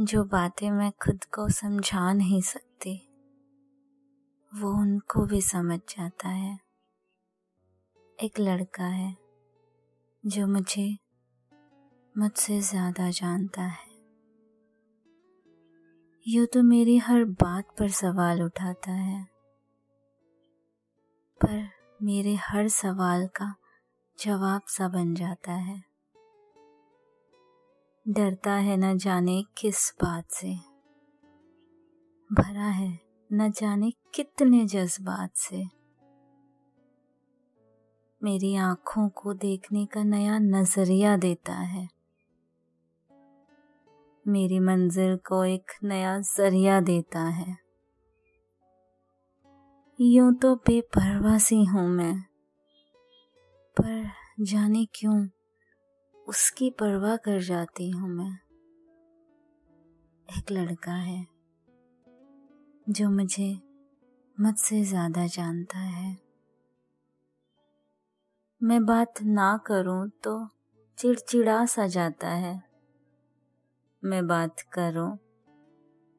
जो बातें मैं खुद को समझा नहीं सकती, वो उनको भी समझ जाता है। एक लड़का है, जो मुझे मुझसे ज़्यादा जानता है। यूँ तो मेरी हर बात पर सवाल उठाता है, पर मेरे हर सवाल का जवाब सा बन जाता है। डरता है न जाने किस बात से। भरा है न जाने कितने जज्बात से। मेरी आँखों को देखने का नया नज़रिया देता है। मेरी मंजिल को एक नया ज़रिया देता है। यूँ तो बेपरवाह सी हूँ मैं। पर जाने क्यों उसकी परवाह कर जाती हूँ मैं। एक लड़का है, जो मुझे मुझसे ज़्यादा जानता है। मैं बात ना करूँ तो चिड़चिड़ा सा जाता है। मैं बात करूँ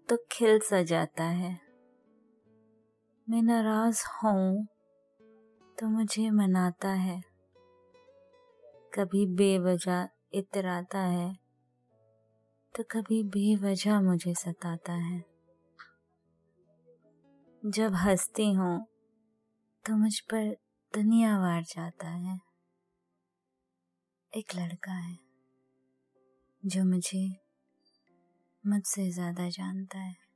तो खिल सा जाता है। मैं नाराज़ हूँ तो मुझे मनाता है। कभी बेवजह इतराता है तो कभी बेवजह मुझे सताता है। जब हंसती हूँ तो मुझ पर दुनिया वार जाता है। एक लड़का है, जो मुझे मुझसे ज़्यादा जानता है।